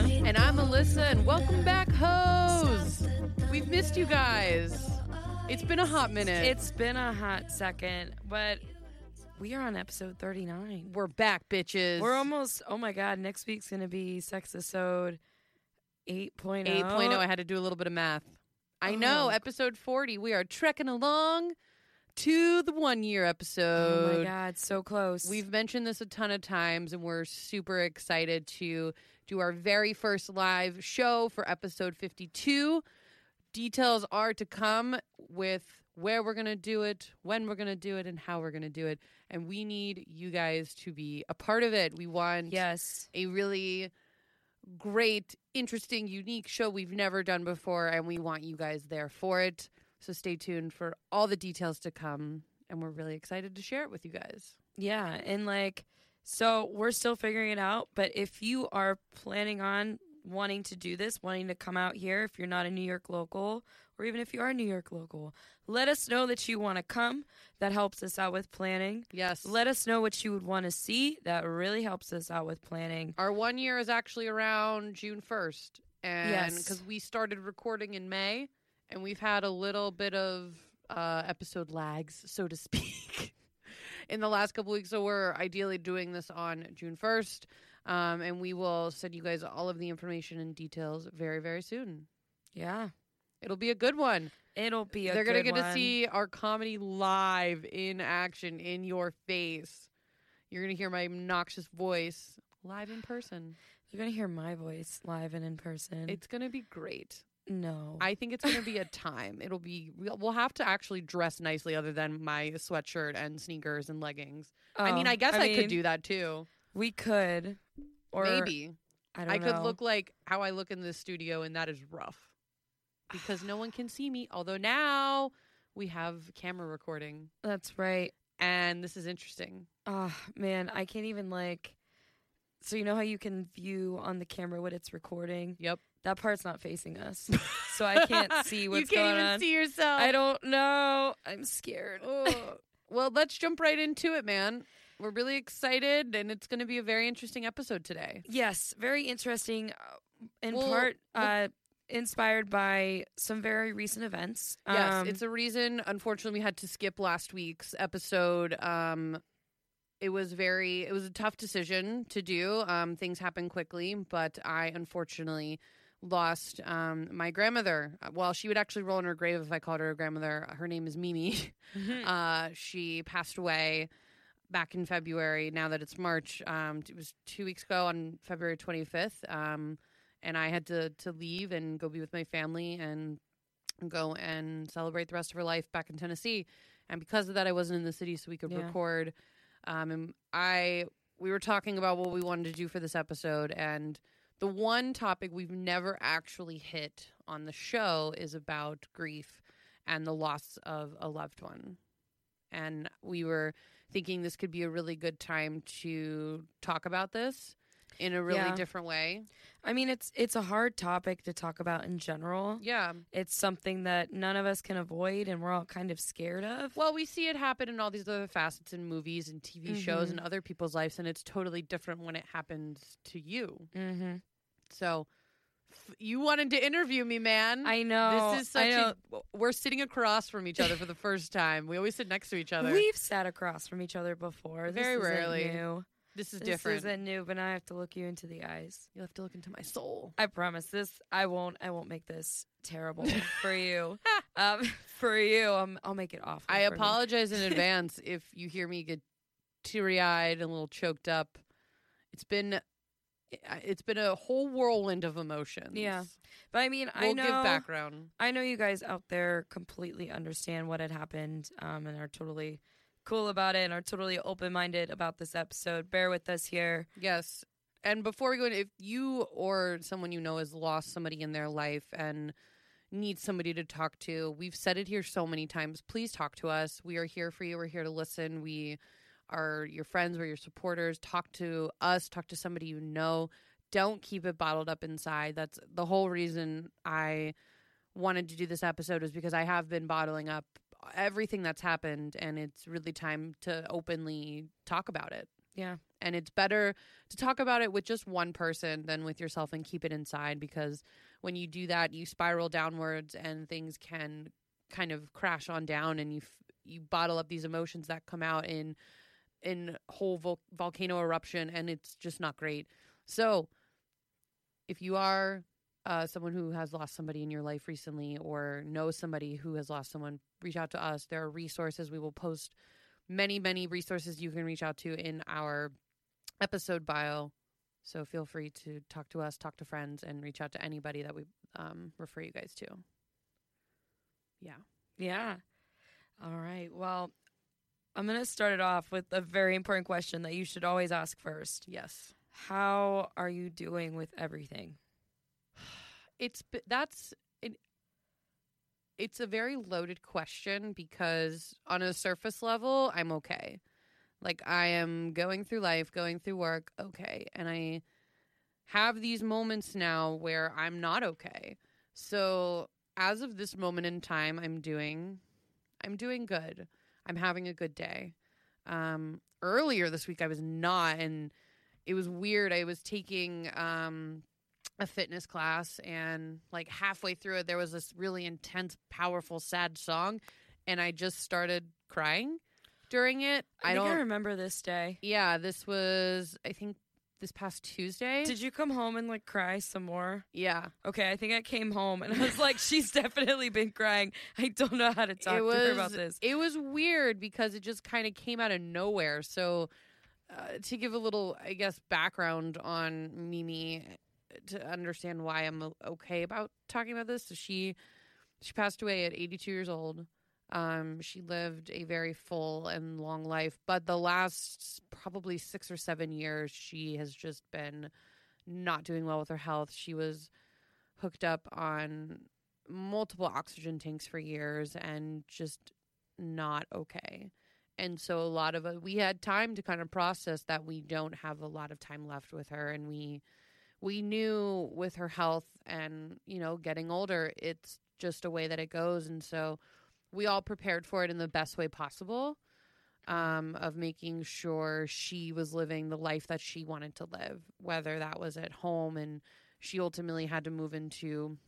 And I'm Alyssa, and welcome back, hoes. We've missed you guys. It's been a hot minute. It's been a hot second, but we are on episode 39. We're back, bitches. We're almost, oh my God, next week's going to be Sexisode 8.0. 8.0. I had to do a little bit of math. I know, Oh. episode 40. We are trekking along to the one year episode. Oh my God, so close. We've mentioned this a ton of times, and we're super excited to do our very first live show for episode 52. Details are to come with where we're going to do it, when we're going to do it, and how we're going to do it. And we need you guys to be a part of it. We want Yes. a really great, interesting, unique show we've never done before, and we want you guys there for it. So stay tuned for all the details to come, and we're really excited to share it with you guys. Yeah. And like, so we're still figuring it out, but if you are planning on wanting to do this, wanting to come out here, if you're not a New York local, or even if you are a New York local, let us know that you want to come. That helps us out with planning. Yes. Let us know what you would want to see. That really helps us out with planning. Our one year is actually around June 1st. And Yes. because we started recording in May, and we've had a little bit of uh, episode lags, so to speak, in the last couple weeks. So we're ideally doing this on June 1st. Um, and we will send you guys all of the information and details very, very soon. Yeah. It'll be a good one. It'll be a They're gonna good get to see our comedy live in action in your face. You're gonna hear my obnoxious voice live in person. You're going to hear my voice live and in person. It's gonna be great. No. I think it's gonna be a time. It'll be. We'll we'll have to actually dress nicely, other than my sweatshirt and sneakers and leggings. I mean, Oh, I guess I, mean, could do that too. We could. Or Maybe I don't know. I could look like how I look in the studio, and that is rough because no one can see me. Although now we have camera recording, That's right. and this is interesting. Oh man, I can't even like. So you know how you can view on the camera what it's recording? Yep. That part's not facing us, so I can't see what's going on. you can't even on. see yourself. I don't know. I'm scared. Well, let's jump right into it, man. We're really excited, and it's going to be a very interesting episode today. Yes, very interesting. uh, In Well, part, uh, inspired by some very recent events. Yes, Um, it's a reason. Unfortunately, we had to skip last week's episode. Um, it was very, it was a tough decision to do. Um, things happen quickly, but I unfortunately lost um, my grandmother. Well, she would actually roll in her grave if I called her a grandmother. Her name is Mimi. uh, she passed away back in February. Now that it's March, um, it was two weeks ago on February 25th. Um, and I had to to leave and go be with my family and go and celebrate the rest of her life back in Tennessee. And because of that, I wasn't in the city, so we could Yeah. record. Um, and I we were talking about what we wanted to do for this episode, and the one topic we've never actually hit on the show is about grief and the loss of a loved one. And we were thinking this could be a really good time to talk about this in a really Yeah. different way. I mean, it's it's a hard topic to talk about in general. Yeah. It's something that none of us can avoid, and we're all kind of scared of. Well, we see it happen in all these other facets in movies and TV shows Mhm. and other people's lives, and it's totally different when it happens to you. Mm-hmm. So, you wanted to interview me, man. I know. This is such a. We're sitting across from each other for the first time. We always sit next to each other. We've sat across from each other before. This Very isn't rarely. New. this is This different. This isn't new, but now I have to look you into the eyes. You'll have to look into my soul. I promise this. I won't. I won't make this terrible for you. Um, for you, um, I'll make it awful. I for me. apologize in advance if you hear me get teary eyed and a little choked up. It's been. It's been a whole whirlwind of emotions. Yeah. But I mean, I we'll know. give background. I know you guys out there completely understand what had happened um, and are totally cool about it and are totally open minded about this episode. Bear with us here. Yes. And before we go in, if you or someone you know has lost somebody in their life and needs somebody to talk to, we've said it here so many times. Please talk to us. We are here for you. We're here to listen. We are your friends. We're your supporters. Talk to us. Talk to somebody you know. Don't keep it bottled up inside. That's the whole reason I wanted to do this episode is because I have been bottling up everything that's happened and it's really time to openly talk about it. Yeah. And it's better to talk about it with just one person than with yourself and keep it inside because when you do that, you spiral downwards and things can kind of crash on down and you f- you bottle up these emotions that come out in in whole vol- volcano eruption and it's just not great. So, if you are uh, someone who has lost somebody in your life recently or knows somebody who has lost someone, reach out to us. There are resources. We will post many, many resources you can reach out to in our episode bio. So feel free to talk to us, talk to friends, and reach out to anybody that we um, refer you guys to. Yeah. Yeah. All right. Well, I'm going to start it off with a very important question that you should always ask first. Yes. How are you doing with everything? It's that's it, it's a very loaded question because on a surface level, I'm okay. Like I am going through life, going through work, okay, and I have these moments now where I'm not okay. So, as of this moment in time, I'm doing I'm doing good. I'm having a good day. Um earlier this week I was not and it was weird. I was taking um a fitness class and like halfway through it there was this really intense powerful sad song and i just started crying during it I, i, think don't I remember this day. yeah this was i think this past tuesday Did you come home and like cry some more? yeah Okay, I think I came home and I was like, she's definitely been crying. I don't know how to talk to her about this. it was weird because it just kind of came out of nowhere so uh, to give a little i guess background on mimi to understand why i'm okay about talking about this so she she passed away at 82 years old um she lived a very full and long life but the last probably 6 or 7 years she has just been not doing well with her health she was hooked up on multiple oxygen tanks for years and just not okay. And so a lot of it, we had time to kind of process that we don't have a lot of time left with her and we we knew with her health and, you know, getting older, it's just a way that it goes and so we all prepared for it in the best way possible. Um, of making sure she was living the life that she wanted to live, whether that was at home and she ultimately had to move into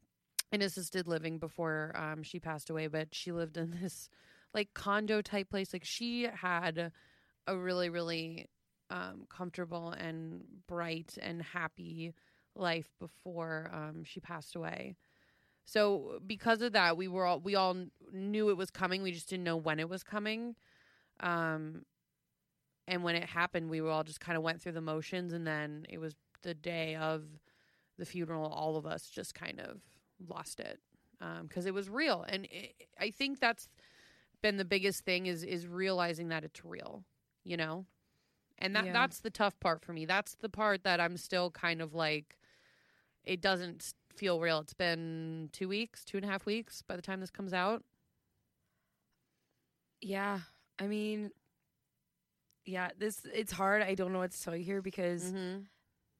an assisted living before um, she passed away, but she lived in this like condo type place. Like she had a really, really um, comfortable and bright and happy life before um, she passed away. So because of that, we were all we all knew it was coming. We just didn't know when it was coming. Um, and when it happened, we were all just kind of went through the motions, and then it was the day of the funeral. All of us just kind of lost it because it was real, and it, I think that's been the biggest thing is is realizing that it's real. You know, and that Yeah. that's the tough part for me. That's the part that I'm still kind of like. It doesn't feel real. It's been two weeks, two and a half weeks by the time this comes out. Yeah. I mean, yeah, this it's hard. I don't know what to tell you here because Mm-hmm.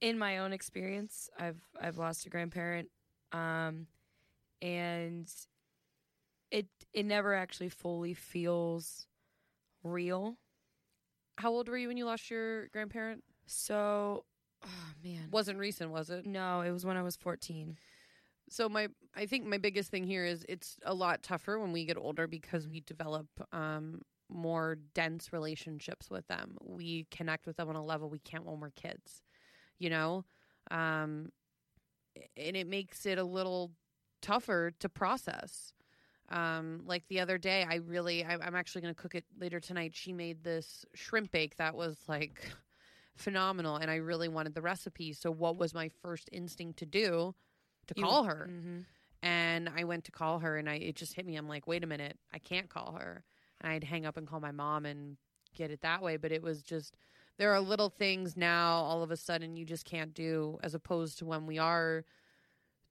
in my own experience, I've I've lost a grandparent, um, and it it never actually fully feels real. How old were you when you lost your grandparent? So, oh man, Wasn't recent, was it? no, it was when I was fourteen. So my I think my biggest thing here is it's a lot tougher when we get older because we develop um more dense relationships with them. We connect with them on a level we can't when we're kids. You know? Um and it makes it a little tougher to process. Um, like the other day, I really, I, I'm actually going to cook it later tonight. She made this shrimp bake that was like phenomenal, and I really wanted the recipe. So, what was my first instinct to do? To You- call her, Mm-hmm. and I went to call her, and I it just hit me. I'm like, wait a minute, I can't call her, and I'd hang up and call my mom and get it that way. But it was just there are little things now all of a sudden you just can't do as opposed to when we are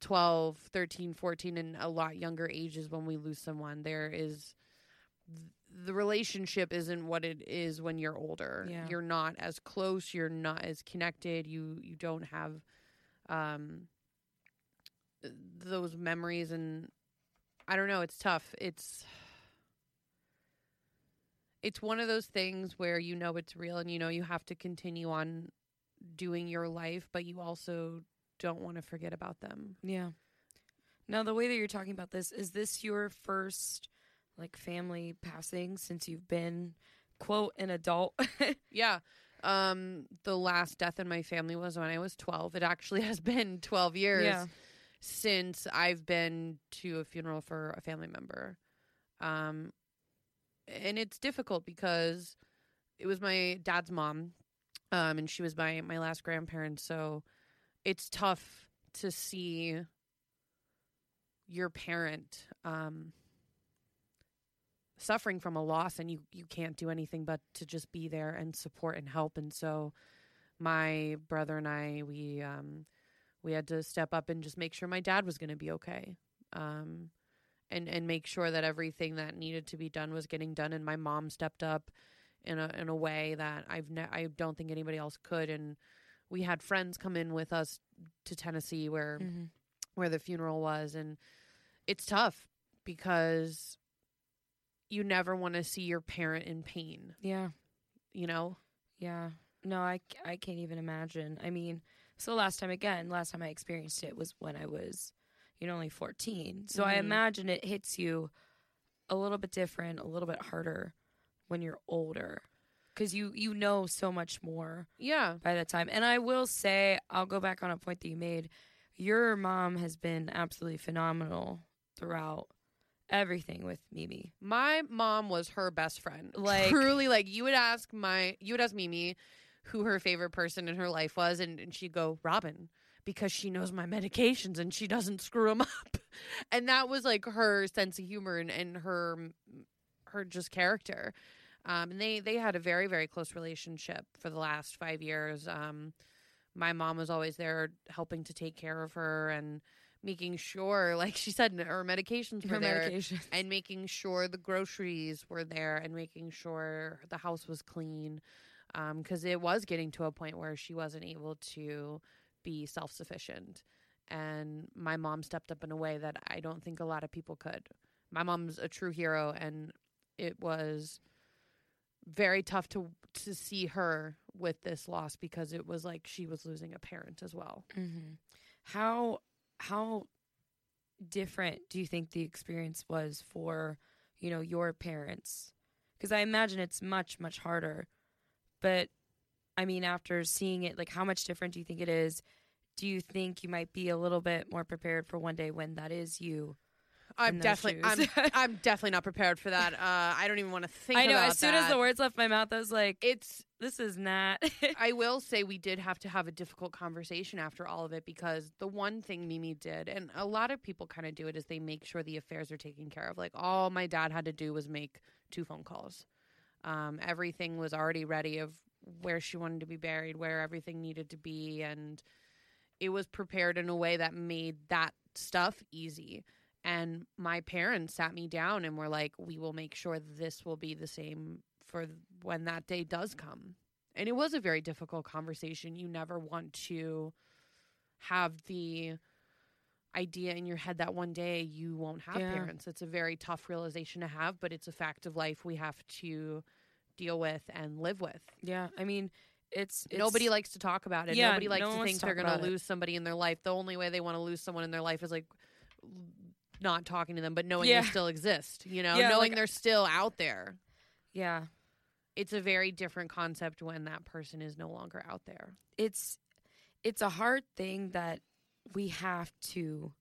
12 13 14 and a lot younger ages when we lose someone there is the relationship isn't what it is when you're older Yeah. you're not as close you're not as connected you you don't have um those memories and i don't know it's tough it's it's one of those things where you know it's real and you know you have to continue on doing your life, but you also don't want to forget about them. Yeah. Now, the way that you're talking about this, is this your first like family passing since you've been quote an adult? Yeah. Um the last death in my family was when I was 12. It actually has been 12 years Yeah. since I've been to a funeral for a family member. Um and it's difficult because it was my dad's mom um and she was my my last grandparent, so it's tough to see your parent um suffering from a loss and you you can't do anything but to just be there and support and help. And so my brother and I we um we had to step up and just make sure my dad was going to be okay um and and make sure that everything that needed to be done was getting done. And my mom stepped up in a in a way that I've ne- I don't think anybody else could. And we had friends come in with us to Tennessee where Mm-hmm. where the funeral was and it's tough because you never want to see your parent in pain Yeah. you know Yeah. No, I, I can't even imagine. I mean, so last time, again, last time I experienced it was when I was, you know, only 14. So I Mhm. imagine it hits you a little bit different, a little bit harder when you're older because you, you know so much more yeah by that time. And I will say, I'll go back on a point that you made. Your mom has been absolutely phenomenal throughout everything with Mimi. my mom was her best friend Like- truly like you would ask my you would ask mimi who her favorite person in her life was and, and she'd go robin because she knows my medications and she doesn't screw them up and that was like her sense of humor and, and her her just character um, and they they had a very very close relationship for the last five years. Um, my mom was always there helping to take care of her and making sure like she said her medications were Her there medication. and making sure the groceries were there and making sure the house was clean. Because it was getting to a point where she wasn't able to be self-sufficient. And my mom stepped up in a way that i don't think a lot of people could. My mom's a true hero and it was very tough to to see her with this loss because it was like she was losing a parent as well hmm How how different do you think the experience was for you know your parents? Because I imagine it's much much harder. But I mean, after seeing it, like how much different do you think it is? Do you think you might be a little bit more prepared for one day when that is you? I'm definitely i'm i'm definitely not prepared for that uh i don't even want to think I know. As soon as the words left my mouth, I was like, it's "This is not." I will say we did have to have a difficult conversation after all of it because the one thing Mimi did, and a lot of people kind of do it, is they make sure the affairs are taken care of. Like all my dad had to do was make two phone calls. Um, everything was already ready of where she wanted to be buried, where everything needed to be, and it was prepared in a way that made that stuff easy. And my parents sat me down and were like, "We will make sure this will be the same for when that day does come." and it was a very difficult conversation. You never want to have the idea in your head that one day you won't have Yeah. parents. It's a very tough realization to have, but it's a fact of life we have to deal with and live with. yeah, I mean, it's, it's Nobody likes to talk about it. Yeah, Nobody likes no to think to they're going to it. lose somebody in their life. The only way they want to lose someone in their life is like not talking to them, but knowing Yeah. they still exist, you know, Yeah, knowing like- they're still out there. yeah. It's a very different concept when that person is no longer out there. it's it's a hard thing that we have to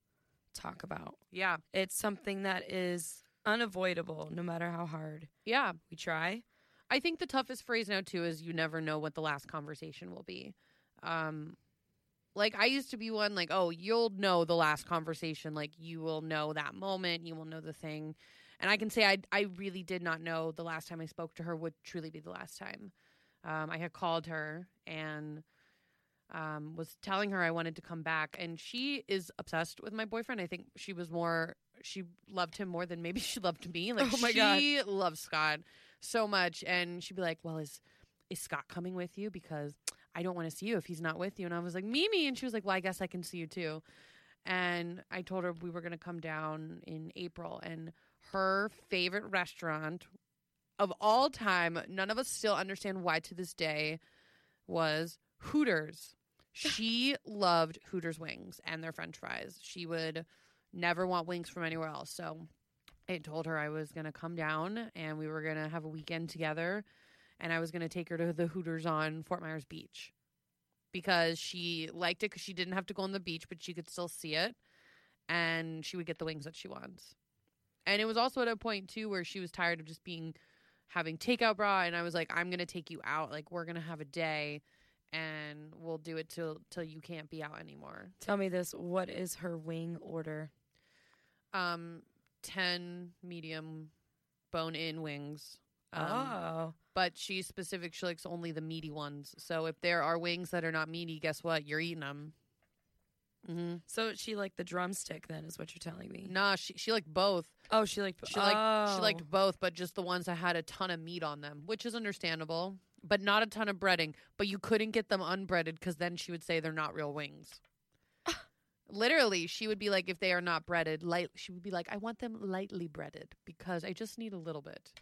talk about. Yeah. It's something that is unavoidable no matter how hard Yeah. we try. I think the toughest phrase now too is you never know what the last conversation will be. Um like I used to be one like, oh, you'll know the last conversation, like you will know that moment, you will know the thing. And I can say I I really did not know the last time I spoke to her would truly be the last time. Um, I had called her and um, was telling her I wanted to come back, and she is obsessed with my boyfriend. I think she was more she loved him more than maybe she loved me. Like Oh my she loves Scott so much, and she'd be like, "Well, is is Scott coming with you? Because I don't want to see you if he's not with you." And I was like, "Mimi," and she was like, "Well, I guess I can see you too." And I told her we were going to come down in April, and her favorite restaurant of all time, none of us still understand why to this day, was Hooters. She loved Hooters wings and their french fries. She would never want wings from anywhere else. So I told her I was going to come down and we were going to have a weekend together and I was going to take her to the Hooters on Fort Myers Beach because she liked it because she didn't have to go on the beach, but she could still see it and she would get the wings that she wants. And it was also at a point too where she was tired of just being having takeout bra and I was like I'm going to take you out like we're going to have a day and we'll do it till till you can't be out anymore. Tell me this: what is her wing order? Um, ten medium bone in wings. Um, oh, but she's specific. She likes only the meaty ones. So if there are wings that are not meaty, guess what? You're eating them. Mm-hmm. so she liked the drumstick. Then is what you're telling me? Nah, she she liked both. Oh, she liked. She liked she oh. liked both, but just the ones that had a ton of meat on them, which is understandable. But not a ton of breading. But you couldn't get them unbreaded because then she would say they're not real wings. Literally, she would be like, if they are not breaded, light. She would be like, I want them lightly breaded because I just need a little bit.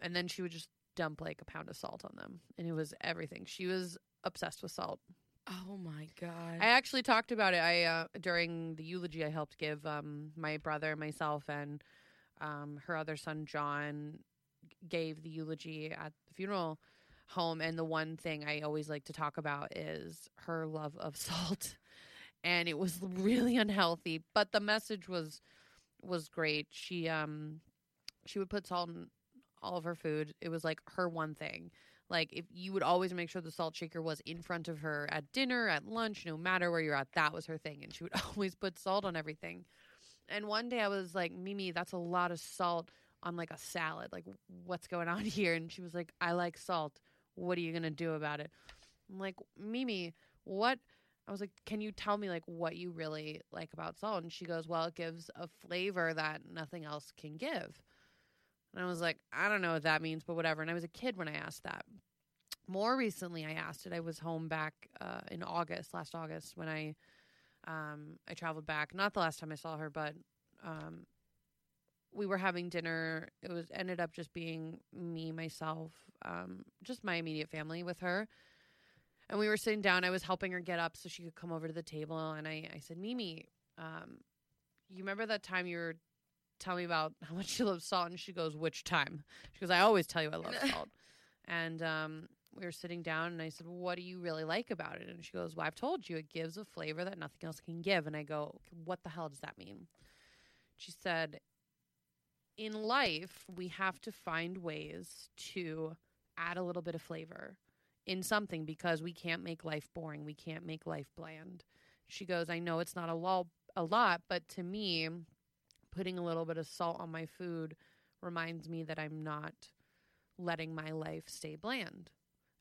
And then she would just dump like a pound of salt on them, and it was everything. She was obsessed with salt. Oh my god. I actually talked about it. I uh, during the eulogy I helped give um, my brother, myself, and um, her other son John gave the eulogy at the funeral home. And the one thing I always like to talk about is her love of salt, and it was really unhealthy. But the message was was great. She um she would put salt in all of her food. It was like her one thing. Like if you would always make sure the salt shaker was in front of her at dinner, at lunch, no matter where you're at, that was her thing. And she would always put salt on everything. And one day I was like, Mimi, that's a lot of salt on like a salad. Like, what's going on here? And she was like, I like salt. What are you gonna do about it? I'm like, Mimi, what? I was like, can you tell me like what you really like about salt? And she goes, well, it gives a flavor that nothing else can give. And I was like, I don't know what that means, but whatever. And I was a kid when I asked that. More recently, I asked it. I was home back uh, in August, last August, when I um, I traveled back. Not the last time I saw her, but um, we were having dinner. It was ended up just being me, myself, um, just my immediate family with her. And we were sitting down. I was helping her get up so she could come over to the table. And I, I said, Mimi, um, you remember that time you were telling me about how much you love salt? And she goes, Which time? She goes, I always tell you I love salt. And um, we were sitting down, and I said, What do you really like about it? And she goes, Well, I've told you it gives a flavor that nothing else can give. And I go, What the hell does that mean? She said, In life, we have to find ways to add a little bit of flavor in something because we can't make life boring. We can't make life bland. She goes, I know it's not a, lo- a lot, but to me, putting a little bit of salt on my food reminds me that I'm not letting my life stay bland.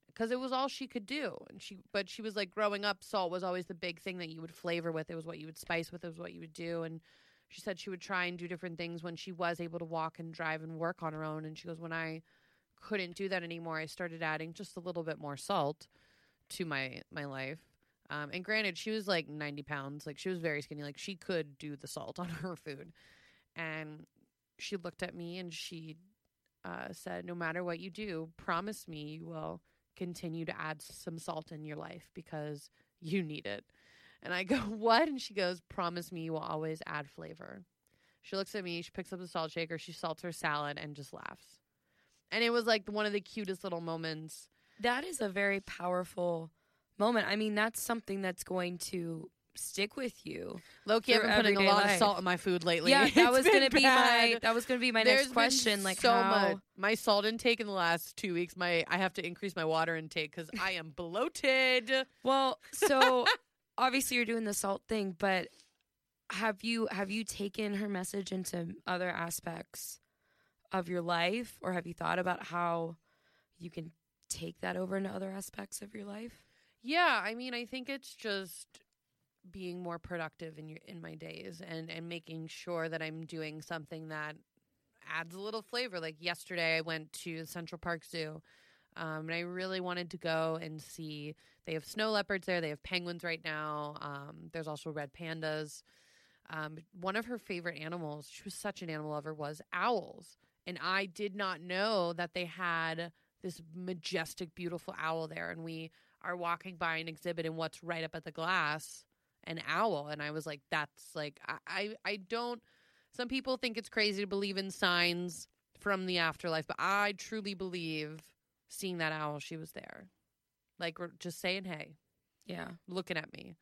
Because it was all she could do and she but she was like growing up salt was always the big thing that you would flavor with. It was what you would spice with. It was what you would do and she said she would try and do different things when she was able to walk and drive and work on her own and she goes when i couldn't do that anymore i started adding just a little bit more salt to my my life. Um, and granted she was like 90 pounds. Like she was very skinny. Like she could do the salt on her food and she looked at me and she uh, said, No matter what you do, promise me you will continue to add some salt in your life because you need it. And I go, What? And she goes, Promise me you will always add flavor. She looks at me, she picks up the salt shaker, she salts her salad, and just laughs. And it was like one of the cutest little moments. That is a very powerful moment. I mean, that's something that's going to stick with you. Loki, I've been putting a lot life. of salt in my food lately. yeah, that was gonna be my that was gonna be my There's next question. Like so how much my salt intake in the last two weeks. My I have to increase my water intake because I am bloated. well, so obviously you're doing the salt thing, but have you have you taken her message into other aspects of your life, or have you thought about how you can take that over into other aspects of your life? Yeah, I mean, I think it's just being more productive in your in my days and and making sure that I'm doing something that adds a little flavor. Like yesterday, I went to Central Park Zoo. Um, and I really wanted to go and see. They have snow leopards there. They have penguins right now. Um, there's also red pandas. Um, one of her favorite animals, she was such an animal lover, was owls. and I did not know that they had this majestic, beautiful owl there. And we are walking by an exhibit, and what's right up at the glass, an owl. And I was like, that's like, I, I, I don't. Some people think it's crazy to believe in signs from the afterlife, but I truly believe seeing that owl, she was there. Like, just saying, hey, Yeah. looking at me.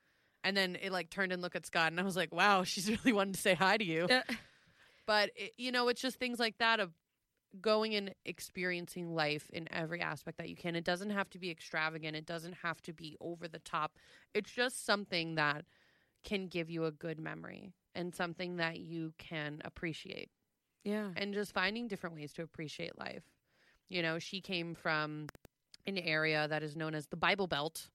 And then it like turned and looked at Scott, and I was like, wow, she's really wanting to say hi to you. Uh, But it, you know, it's just things like that of going and experiencing life in every aspect that you can. It doesn't have to be extravagant. It doesn't have to be over the top. It's just something that can give you a good memory and something that you can appreciate. yeah. And just finding different ways to appreciate life. You know, she came from an area that is known as the Bible Belt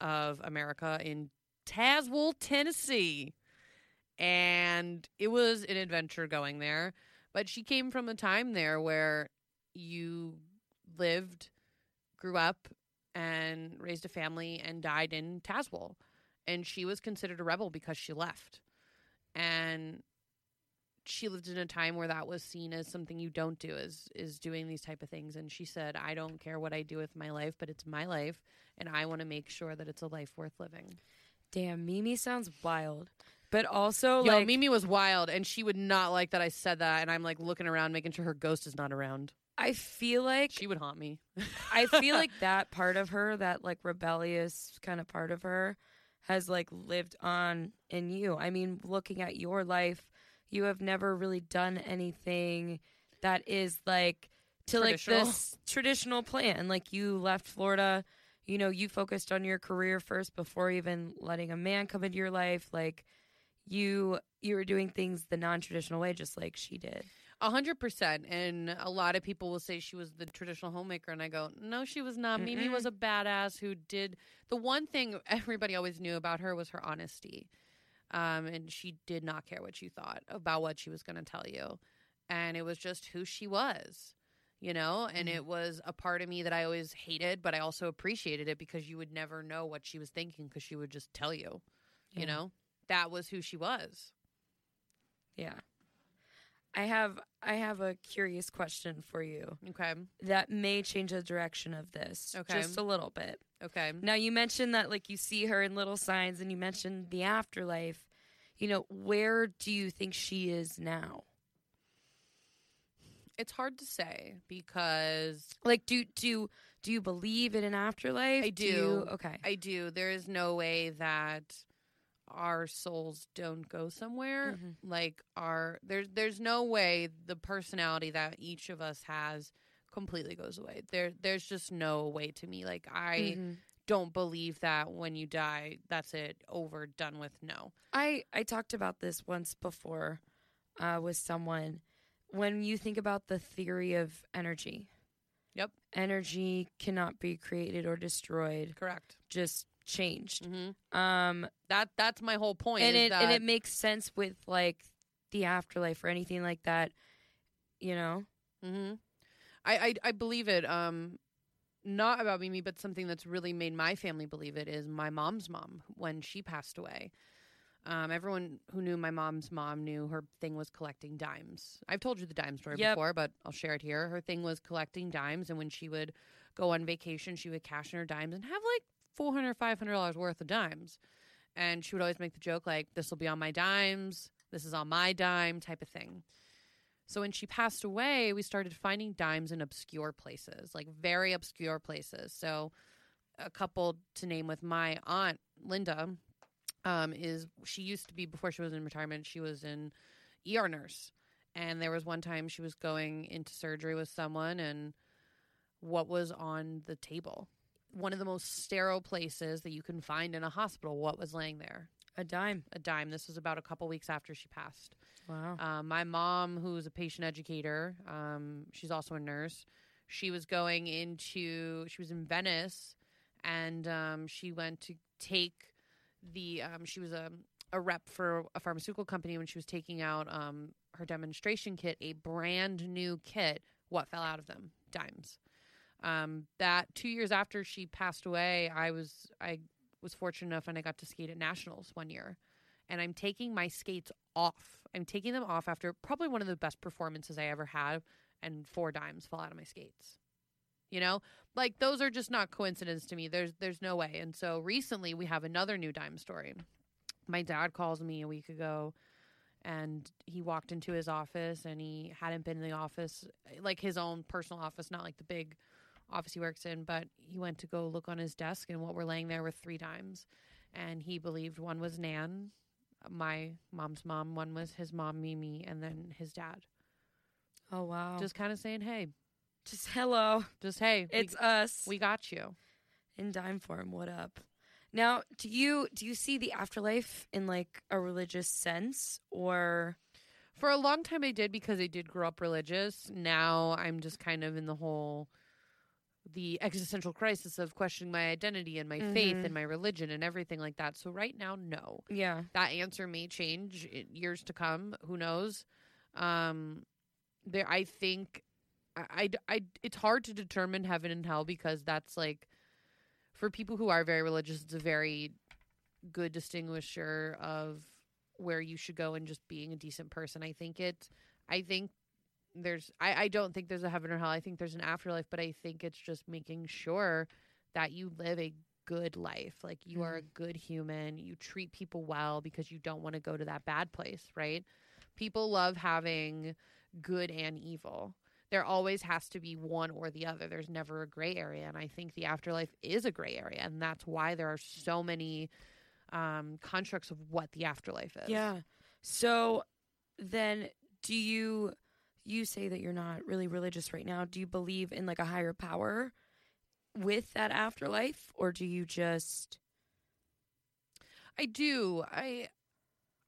of America in Tazewell, Tennessee and it was an adventure going there. But she came from a time there where you lived, grew up, and raised a family and died in Tazewell. And she was considered a rebel because she left. And she lived in a time where that was seen as something you don't do is is doing these type of things and she said i don't care what i do with my life but it's my life and i want to make sure that it's a life worth living Damn, Mimi sounds wild. But also Yo, like Mimi was wild, and she would not like that I said that. And I'm like looking around, making sure her ghost is not around. I feel like She would haunt me. I feel like that part of her, that like rebellious kind of part of her, has like lived on in you. I mean, looking at your life, you have never really done anything that is like to like Traditional. this traditional plan. Like you left Florida, you know, you focused on your career first before even letting a man come into your life. Like you you were doing things the non traditional way, just like she did. A hundred percent. And a lot of people will say she was the traditional homemaker, and I go, no, she was not. Mimi Mm-mm. was a badass who did the one thing everybody always knew about her was her honesty. Um, and she did not care what you thought about what she was going to tell you, and it was just who she was. You know, and Mhm. it was a part of me that I always hated, but I also appreciated it because you would never know what she was thinking because she would just tell you. Yeah. You know, that was who she was. Yeah. I have I have a curious question for you Okay. that may change the direction of this Okay. just a little bit. Okay. Now you mentioned that like you see her in little signs and you mentioned the afterlife. You know, where do you think she is now? It's hard to say because Like do do do you believe in an afterlife? I you- do. okay. I do. There is no way that our souls don't go somewhere. Mhm. Like our there's there's no way the personality that each of us has completely goes away. There there's just no way to me. Like I Mhm. don't believe that when you die, that's it, over, done with. No. I I talked about this once before uh, with someone. When you think about the theory of energy, Yep. energy cannot be created or destroyed, Correct. just changed. hmm Um, That that's my whole point. and it that, and it makes sense with like the afterlife or anything like that. You know, Mm-hmm. I, I I believe it. Um, not about Mimi, but something that's really made my family believe it is my mom's mom when she passed away. Um, everyone who knew my mom's mom knew her thing was collecting dimes. I've told you the dime story Yep. before, but I'll share it here. Her thing was collecting dimes, and when she would go on vacation, she would cash in her dimes and have like four hundred, five hundred dollars worth of dimes. And she would always make the joke like, "This will be on my dimes. This is on my dime," type of thing. So when she passed away, we started finding dimes in obscure places, like very obscure places. So a couple to name with my aunt Linda um, is she used to be before she was in retirement. She was an ER nurse, and there was one time she was going into surgery with someone, and what was on the table? One of the most sterile places that you can find in a hospital. What was laying there? a dime. A dime. This was about a couple weeks after she passed. Wow. Um, my mom, who's a patient educator, um, she's also a nurse. She was going into, she was in Venice, and um, she went to take the, um, she was a, a rep for a pharmaceutical company when she was taking out um, her demonstration kit, a brand new kit. What fell out of them? Dimes. Um, that two years after she passed away, I was I was fortunate enough and I got to skate at nationals one year, and I'm taking my skates off. I'm taking them off after probably one of the best performances I ever had, and four dimes fall out of my skates. You know, like those are just not coincidence to me. There's there's no way. And so recently we have another new dime story. My dad calls me a week ago and he walked into his office and he hadn't been in the office like his own personal office, not like the big office he works in, but he went to go look on his desk and what were laying there were three dimes. And he believed one was Nan, my mom's mom, one was his mom Mimi, and then his dad. Oh wow. Just kind of saying, "Hey, just hello. just hey, It's we, us we got you." in dime form. What up? Now, do you do you see the afterlife in like a religious sense or For a long time I did because I did grow up religious. Now I'm just kind of in the whole the existential crisis of questioning my identity and my faith Mhm. and my religion and everything like that. So right now no. yeah. That answer may change in years to come, who knows. Um there I think I, I, I it's hard to determine heaven and hell because that's like for people who are very religious it's a very good distinguisher of where you should go and just being a decent person. I think it I think there's I, I don't think there's a heaven or hell. I think there's an afterlife, but I think it's just making sure that you live a good life. Like you are a good human. You treat people well because you don't want to go to that bad place, right? People love having good and evil. There always has to be one or the other. There's never a gray area. And I think the afterlife is a gray area. And that's why there are so many um, constructs of what the afterlife is. Yeah. So then do you you say that you're not really religious right now. Do you believe in like a higher power with that afterlife or do you just I do. I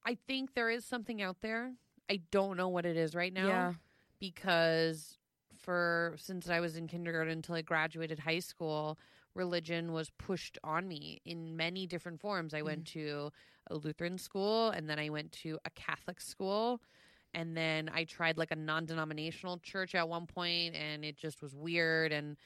I think there is something out there. I don't know what it is right now Yeah. because for since I was in kindergarten until I graduated high school, religion was pushed on me in many different forms. I went mm. to a Lutheran school and then I went to a Catholic school and then I tried like a non-denominational church at one point and it just was weird and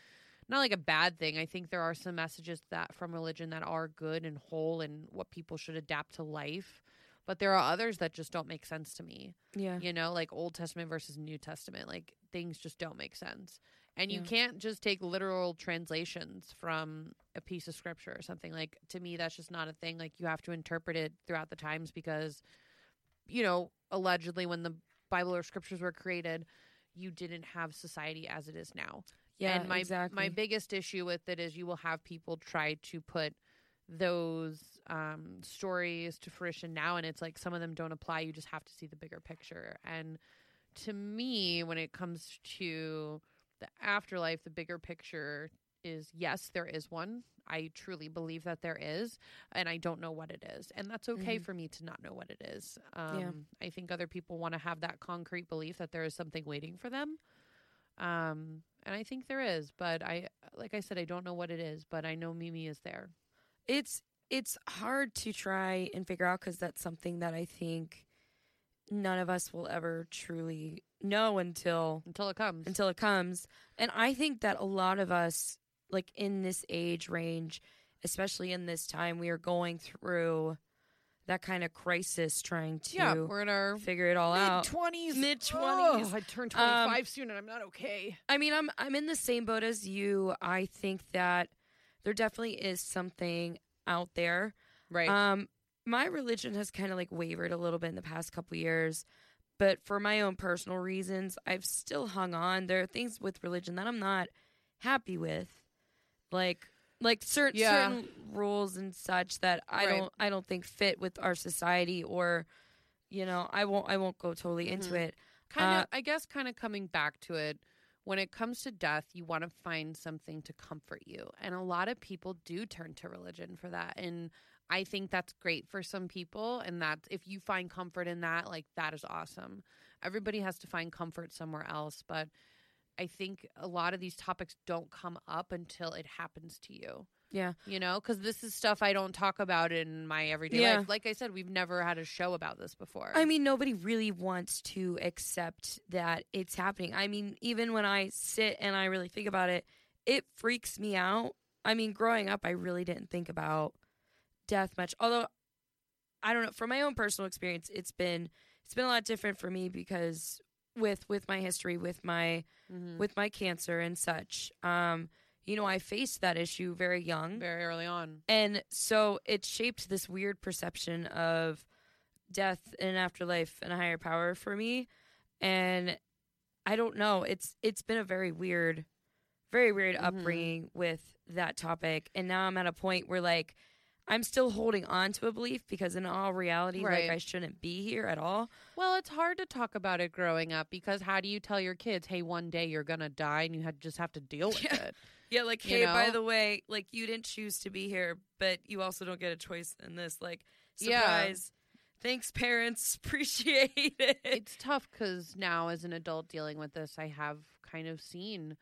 not like a bad thing. I think there are some messages that from religion that are good and whole and what people should adapt to life. But there are others that just don't make sense to me. Yeah. You know, like Old Testament versus New Testament. Like things just don't make sense. And you can't just take literal translations from a piece of scripture or something. Like to me that's just not a thing. Like you have to interpret it throughout the times because you know, allegedly when the Bible or scriptures were created, you didn't have society as it is now Yeah. and my exactly. my biggest issue with it is you will have people try to put those um, stories to fruition now, and it's like some of them don't apply. You just have to see the bigger picture. And to me, when it comes to the afterlife, the bigger picture is yes, there is one. I truly believe that there is, and I don't know what it is. And that's okay Mhm. for me to not know what it is. Um, Yeah. I think other people want to have that concrete belief that there is something waiting for them. Um, and I think there is, but I, like I said, I don't know what it is, but I know Mimi is there. it's it's hard to try and figure out because that's something that I think none of us will ever truly know until until it comes. until it comes. And I think that a lot of us, like in this age range, especially in this time, we are going through that kind of crisis, trying to yeah, we're in our figure it all out. twenties. Mid-twenties. I turned Um, 25 soon, and I'm not okay. I mean, I'm I'm in the same boat as you. I think that there definitely is something out there. Right. Um, my religion has kind of like wavered a little bit in the past couple years, but for my own personal reasons, I've still hung on. There are things with religion that I'm not happy with, like like certain Yeah. certain rules and such that I Right. don't I don't think fit with our society or you know I won't I won't go totally into Mhm. it. kind of uh, i guess kind of coming back to it when it comes to death you want to find something to comfort you and a lot of people do turn to religion for that and i think that's great for some people and that if you find comfort in that like that is awesome everybody has to find comfort somewhere else but i think a lot of these topics don't come up until it happens to you Yeah. you know because this is stuff i don't talk about in my everyday Yeah. life like i said we've never had a show about this before I mean, nobody really wants to accept that it's happening. I mean, even when I sit and I really think about it, it freaks me out. I mean, growing up, I really didn't think about death much. Although, I don't know. From my own personal experience, it's been it's been a lot different for me because with with my history with my Mhm. with my cancer and such um you know i faced that issue very young very early on. and so it shaped this weird perception of death and afterlife and a higher power for me and i don't know it's it's been a very weird very weird Mhm. upbringing with that topic and now i'm at a point where like i'm still holding on to a belief because in all reality Right. like i shouldn't be here at all Well, it's hard to talk about it growing up because how do you tell your kids, "Hey, one day you're gonna die," and you had, just have to deal with Yeah. it? yeah like You hey by the way like you didn't choose to be here but you also don't get a choice in this like Yeah. surprise thanks parents appreciate it it's tough because now as an adult dealing with this i have kind of seen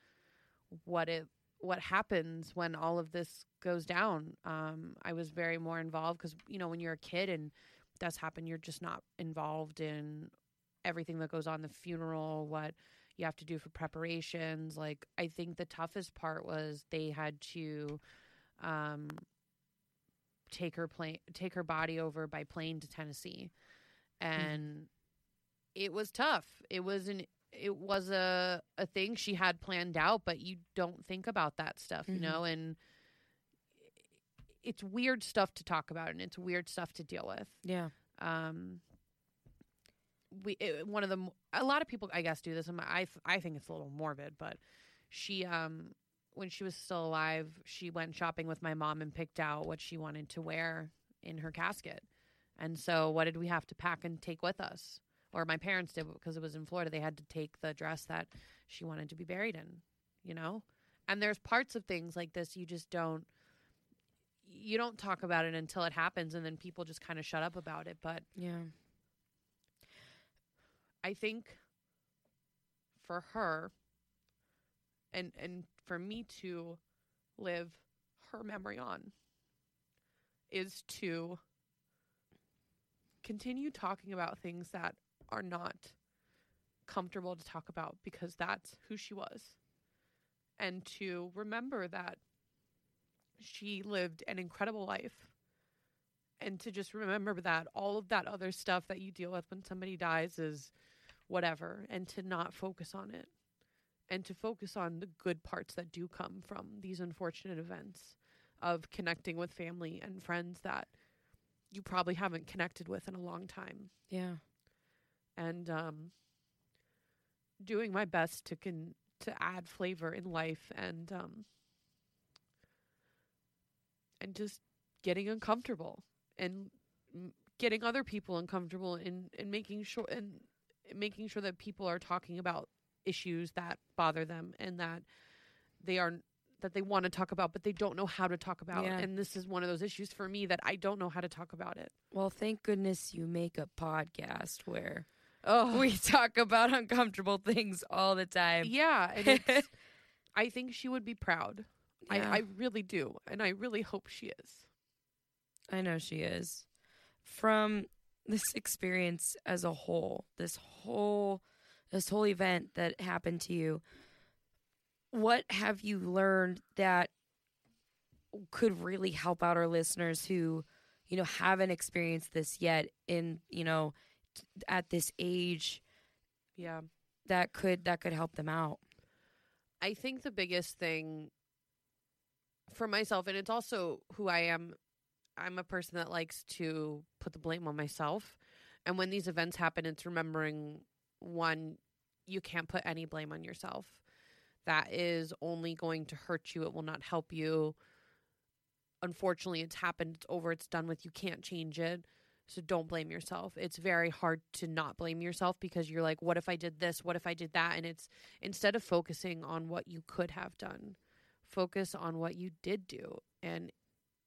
what it what happens when all of this goes down. Um i was very more involved because you know when you're a kid and it does happen you're just not involved in everything that goes on the funeral what you have to do for preparations. Like i think the toughest part was they had to um take her plane take her body over by plane to tennessee. And it was tough. It was an it was a a thing she had planned out, but you don't think about that stuff, you Mhm. know, and it's weird stuff to talk about and it's weird stuff to deal with. yeah Um we it, one of the A lot of people I guess do this and I I think it's a little morbid, but she um when she was still alive, she went shopping with my mom and picked out what she wanted to wear in her casket. And so, what did we have to pack and take with us? Or my parents did because it was in Florida. They had to take the dress that she wanted to be buried in, you know? And there's parts of things like this you just don't you don't talk about it until it happens and then people just kind of shut up about it, but yeah. I think for her and and for me to live her memory on is to continue talking about things that are not comfortable to talk about because that's who she was. And to remember that she lived an incredible life. And to just remember that all of that other stuff that you deal with when somebody dies is whatever and to not focus on it. And to focus on the good parts that do come from these unfortunate events of connecting with family and friends that you probably haven't connected with in a long time. Yeah. And um doing my best to con- to add flavor in life and um and just getting uncomfortable and getting other people uncomfortable and and making sure and making sure that people are talking about issues that bother them and that they are that they want to talk about but they don't know how to talk about Yeah. and this is one of those issues for me that I don't know how to talk about it. well thank goodness you make a podcast where Oh, we talk about uncomfortable things all the time yeah, and it's, I think she would be proud. Yeah. I, I really do, and I really hope she is. I know she is. From this experience as a whole, this whole this whole event that happened to you, what have you learned that could really help out our listeners who, you know, haven't experienced this yet in, you know, at this age Yeah, that could that could help them out. I think the biggest thing for myself, and it's also who I am. I'm a person that likes to put the blame on myself, and when these events happen, it's remembering one, you can't put any blame on yourself. That is only going to hurt you. It will not help you. Unfortunately, it's happened. It's over. It's done with. You can't change it. So don't blame yourself. It's very hard to not blame yourself because you're like, what if I did this? What if I did that? And it's instead of focusing on what you could have done, focus on what you did do. And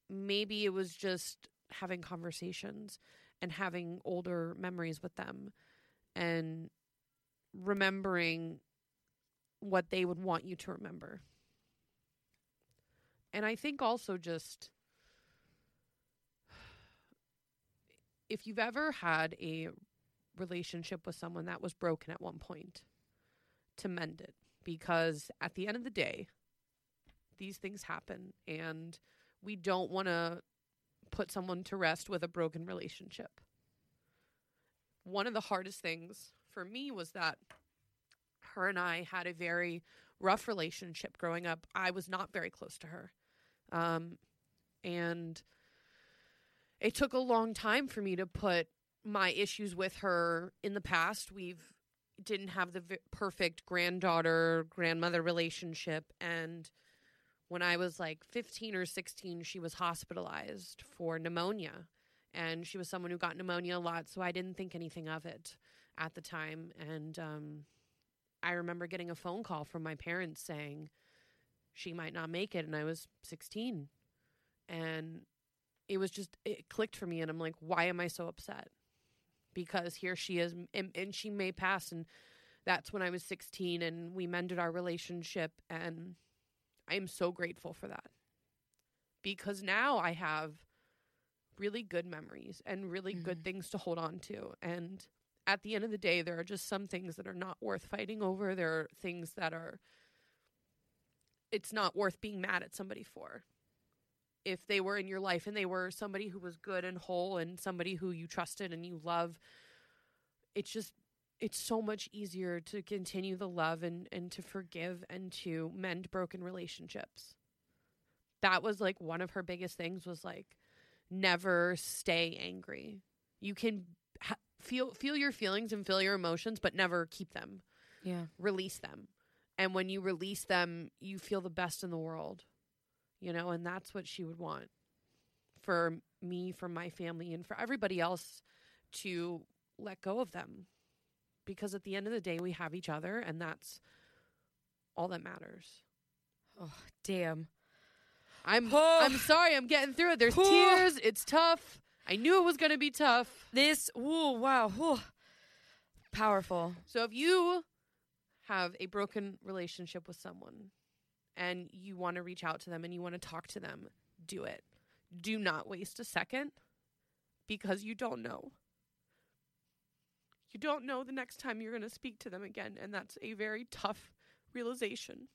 maybe it was just having conversations and having older memories with them and remembering what they would want you to remember. And I think also just if you've ever had a relationship with someone that was broken at one point, to mend it because at the end of the day, these things happen and we don't want to put someone to rest with a broken relationship. One of the hardest things for me was that her and I had a very rough relationship growing up. I was not very close to her. Um, and it took a long time for me to put my issues with her in the past. We've didn't have the v- perfect granddaughter grandmother relationship and when I was like 15 or 16 she was hospitalized for pneumonia and she was someone who got pneumonia a lot so I didn't think anything of it at the time and um, I remember getting a phone call from my parents saying she might not make it and I was 16 and it was just it clicked for me and I'm like why am I so upset? Because here she is and, and she may pass and that's when I was 16 and we mended our relationship and I am so grateful for that. Because now I have really good memories and really good Mhm. things to hold on to. And at the end of the day there are just some things that are not worth fighting over. There are things that are it's not worth being mad at somebody for. If they were in your life and they were somebody who was good and whole and somebody who you trusted and you love it's just it's so much easier to continue the love and and to forgive and to mend broken relationships. That was like one of her biggest things was like never stay angry. You can ha- feel feel your feelings and feel your emotions but never keep them. Yeah. release them. And when you release them you feel the best in the world you know and that's what she would want for me for my family and for everybody else to let go of them because at the end of the day we have each other and that's all that matters Oh, damn. i'm Oh. i'm sorry i'm getting through it there's Oh. tears it's tough i knew it was going to be tough This, ooh, wow. Ooh. Powerful. So if you have a broken relationship with someone and you want to reach out to them and you want to talk to them, do it. Do not waste a second because you don't know. You don't know the next time you're going to speak to them again, and that's a very tough realization.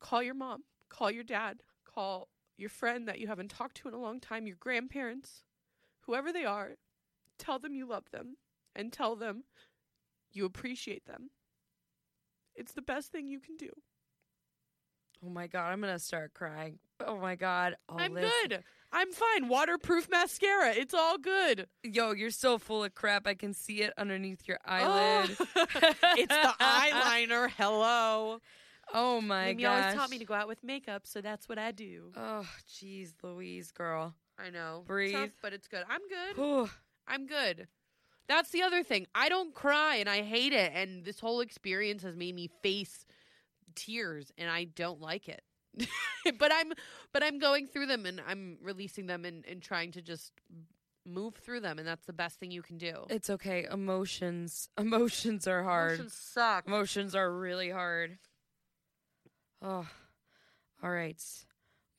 Call your mom, call your dad, call your friend that you haven't talked to in a long time, your grandparents, whoever they are. Tell them you love them and tell them you appreciate them. It's the best thing you can do. Oh my god, I'm gonna start crying. Oh my god. All I'm this- good. I'm fine. Waterproof mascara. It's all good. Yo, you're so full of crap. I can see it underneath your oh. eyelid. Oh. it's the eyeliner. Hello. Oh my Mimi gosh. always taught me to go out with makeup, so that's what I do. Oh, jeez, Louise, girl. I know. Breathe. Tough, but it's good. I'm good. Whew. I'm good. That's the other thing. I don't cry and I hate it. And this whole experience has made me face tears and I don't like it. but I'm but I'm going through them and I'm releasing them and, and trying to just move through them and that's the best thing you can do. It's okay. Emotions, emotions are hard. Emotions suck. Emotions are really hard. Oh, all right.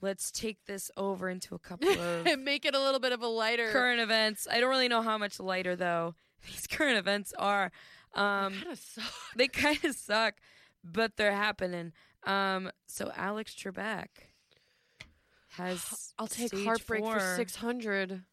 Let's take this over into a couple of and make it a little bit of a lighter current events. I don't really know how much lighter though these current events are. Um, kind of suck. they kind of suck, but they're happening. Um, so Alex Trebek has I'll take heartbreak four. for 600.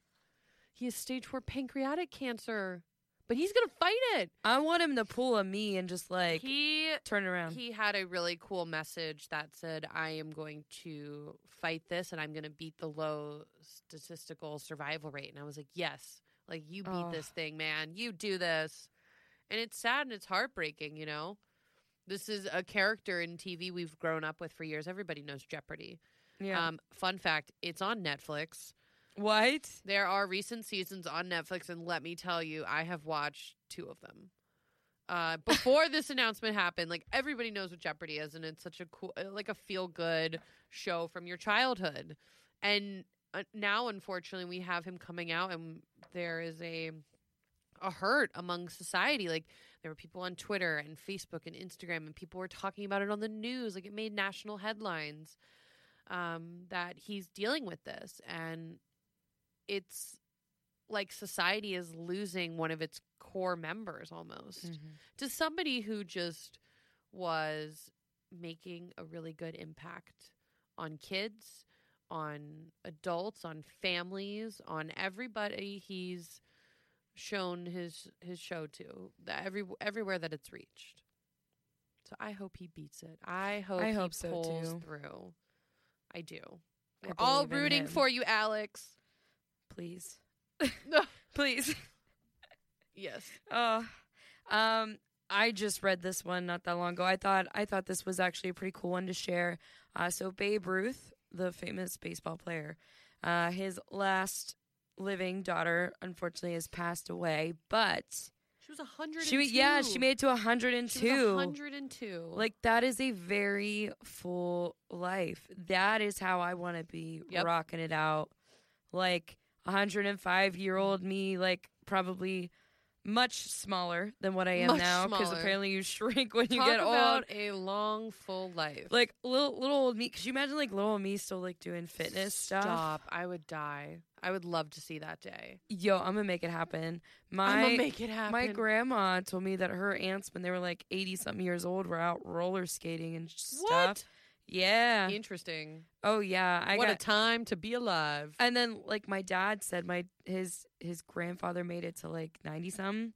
He has stage 4 pancreatic cancer. But he's going to fight it. I want him to pull a me and just like he turn around. He had a really cool message that said, I am going to fight this and I'm going to beat the low statistical survival rate. And I was like, yes, like you beat Oh. this thing, man. You do this. And it's sad and it's heartbreaking, you know? This is a character in TV we've grown up with for years. Everybody knows Jeopardy. Yeah. Um, fun fact it's on Netflix. what? There are recent seasons on Netflix, and let me tell you, I have watched two of them. Uh, before this announcement happened, like everybody knows what Jeopardy is, and it's such a cool, uh, like a feel good show from your childhood. And uh, now, unfortunately, we have him coming out, and there is a a hurt among society. Like there were people on Twitter and Facebook and Instagram, and people were talking about it on the news. Like it made national headlines um, that he's dealing with this, and it's like society is losing one of its core members almost Mhm. to somebody who just was making a really good impact on kids, on adults, on families, on everybody he's shown his his show to, that every everywhere that it's reached. So I hope he beats it. I hope I he hope so, pulls too. through. I do. We're all rooting for you, Alex. Please. No. Please. Yes. Oh, um, I just read this one not that long ago. I thought I thought this was actually a pretty cool one to share. Uh, so Babe Ruth, the famous baseball player, uh, his last living daughter unfortunately has passed away, but She was a hundred. she yeah she made it to hundred and two. hundred and two. Like that is a very full life. That is how I want to be Yep. rocking it out. Like 105 year old me, like probably much smaller than what I am Much now because apparently you shrink when you Talk get about old. a long, full life. Like little little old me. Could you imagine like little old me still like doing fitness stuff? Stop! I would die. I would love to see that day. Yo, I'm gonna make it happen. I'm My gonna make it happen. my grandma told me that her aunts, when they were like 80 something years old, were out roller skating and stuff. What? Yeah. Interesting. Oh yeah. I what got a time to be alive. And then like my dad said my his his grandfather made it to like ninety some.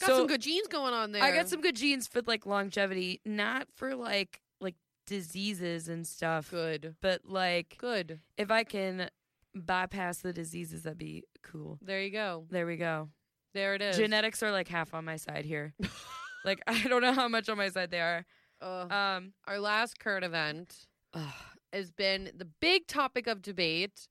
got some good genes going on there. I got some good genes for like longevity, not for like like diseases and stuff, good. but like Good. if I can bypass the diseases that'd be cool. There you go. There we go. There it is. Genetics are like half on my side here. like I don't know how much on my side they are. Ugh. Um Our last current event ugh, has been the big topic of debate,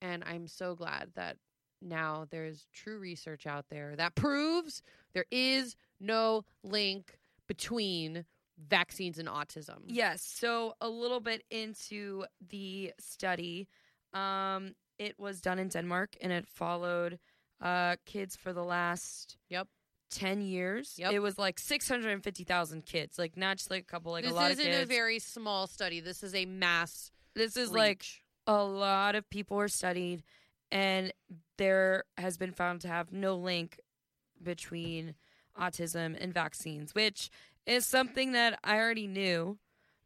and I'm so glad that now there's true research out there that proves there is no link between vaccines and autism. Yes. So a little bit into the study. Um, it was done in Denmark and it followed uh, kids for the last Yep. 10 years. Yep. It was like 650,000 kids, like not just like a couple, like this a lot isn't of kids. a very small study. This is a mass. this is like a lot of people were studied and there has been found to have no link between autism and vaccines, which is something that I already knew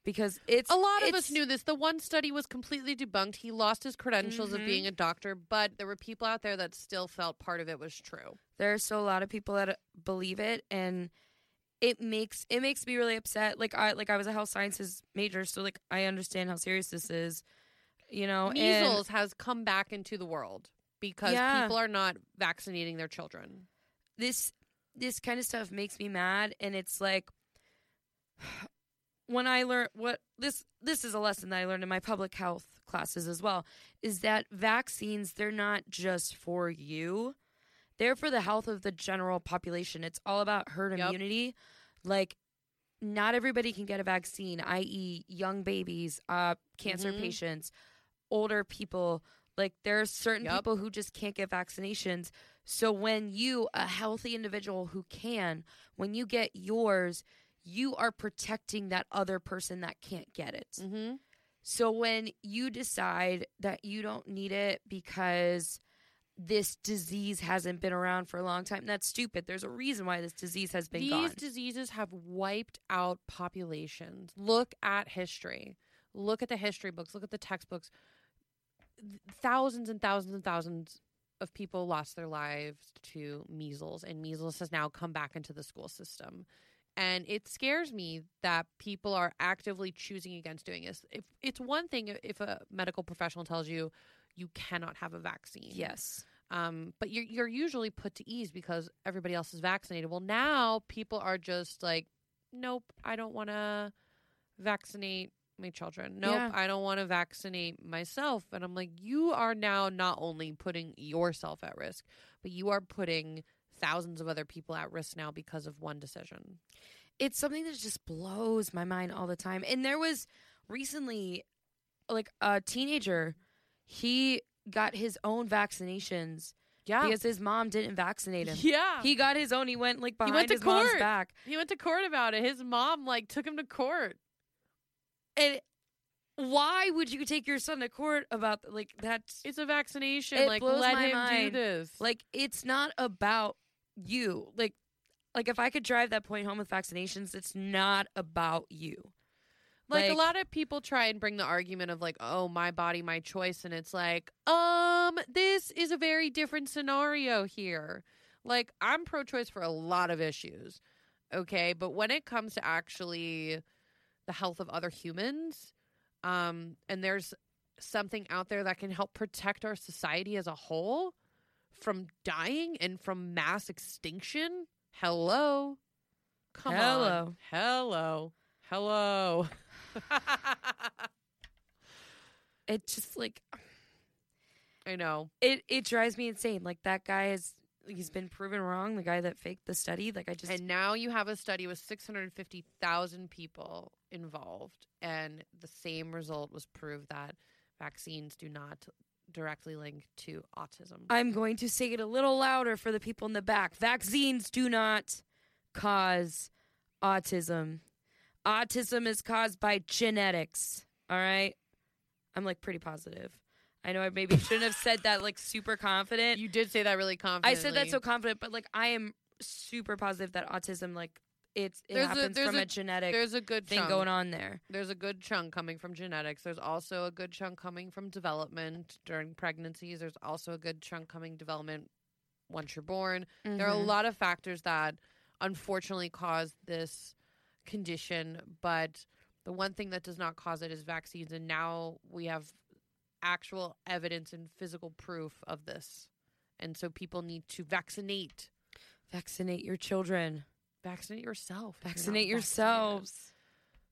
because it's a lot of us knew this. The one study was completely debunked. He lost his credentials of Mhm. being a doctor, but there were people out there that still felt part of it was true. there are still a lot of people that believe it and it makes it makes me really upset like i like i was a health sciences major so like i understand how serious this is you know and Measles has come back into the world because Yeah. people are not vaccinating their children. this this kind of stuff makes me mad and it's like when i learned what this this is a lesson that i learned in my public health classes as well is that vaccines they're not just for you they're for the health of the general population it's all about herd Yep. immunity like not everybody can get a vaccine i.e young babies uh cancer Mhm. patients older people like there are certain Yep. people who just can't get vaccinations so when you, a healthy individual who can, when you get yours, you are protecting that other person that can't get it. Mm-hmm. So when you decide that you don't need it because this disease hasn't been around for a long time, that's stupid. There's a reason why this disease has been gone. These gone. diseases have wiped out populations. Look at history. Look at the history books. Look at the textbooks. Thousands and thousands and thousands of people lost their lives to measles, and measles has now come back into the school system. And it scares me that people are actively choosing against doing this. If it's one thing if a medical professional tells you you cannot have a vaccine, yes. um, but you're you're usually put to ease because everybody else is vaccinated. Well, now people are just like, nope, I don't want to vaccinate my children. Nope, Yeah. I don't want to vaccinate myself. And I'm like, you are now not only putting yourself at risk, but you are putting thousands of other people at risk now because of one decision. It's something that just blows my mind all the time. And there was recently like a teenager, he got his own vaccinations Yeah, because his mom didn't vaccinate him. yeah. He, He got his own. He went like behind went to his mom's court. back. went to court about it. His mom like took him to court. And why would you take your son to court about like that's It's a vaccination. It like blows let my him do mind. this. like it's not about you. Like like if I could drive that point home with vaccinations, it's not about you. Like, a lot of people try and bring the argument of like, oh, my body, my choice, and it's like, um, this is a very different scenario here. Like, I'm pro-choice for a lot of issues. okay? But when it comes to actually the health of other humans, um, and there's something out there that can help protect our society as a whole from dying and from mass extinction, hello. Come Hello. on. Hello. Hello. It just like I know. it it drives me insane. Like that guy is he's been proven wrong. The guy that faked the study. Like I just And now you have a study with 650,000 people involved, and the same result was proved that vaccines do not directly linked to autism. I'm going to say it a little louder for the people in the back. Vaccines do not cause autism. Autism is caused by genetics. All right? I'm like pretty positive. I know I maybe shouldn't have said that like super confident. you did say that really confident. I said that so confident, but like I am super positive that autism like it's it There's a- happens there's from a, a- genetic There's a good thing chunk. going on there. There's a good chunk coming from genetics. There's also a good chunk coming from development during pregnancies. There's also a good chunk coming development once you're born. There are a Mhm. lot of factors that unfortunately cause this condition, but the one thing that does not cause it is vaccines. And now we have actual evidence and physical proof of this. And so people need to vaccinate. vaccinate your children. Vaccinate yourself. if you're not Vaccinate yourselves.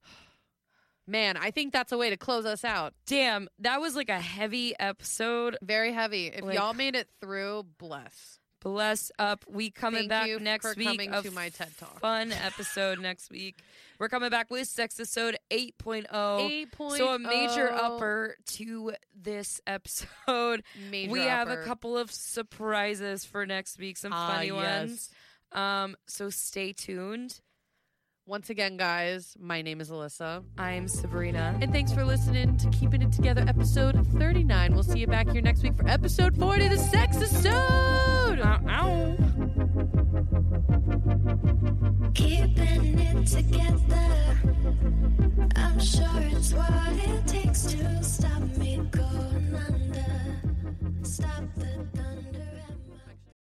Man, I think that's a way to close us out. Damn, that was like a heavy episode. Very heavy. If Like- y'all made it through, bless. Bless up. We coming Thank back you next for week. coming a to my TED Talk. Fun episode next week. We're coming back with Sexisode 8.0. 8.0. So a major upper to this episode. Major we have a upper. couple of surprises for next week, some Ah, funny yes. ones. Um, so stay tuned. Once again, guys, my name is Alyssa. I'm Sabrina. And thanks for listening to Keeping It Together episode 39. We'll see you back here next week for episode 40, the sex episode. Keeping it together. I'm sure it's what it takes to stop.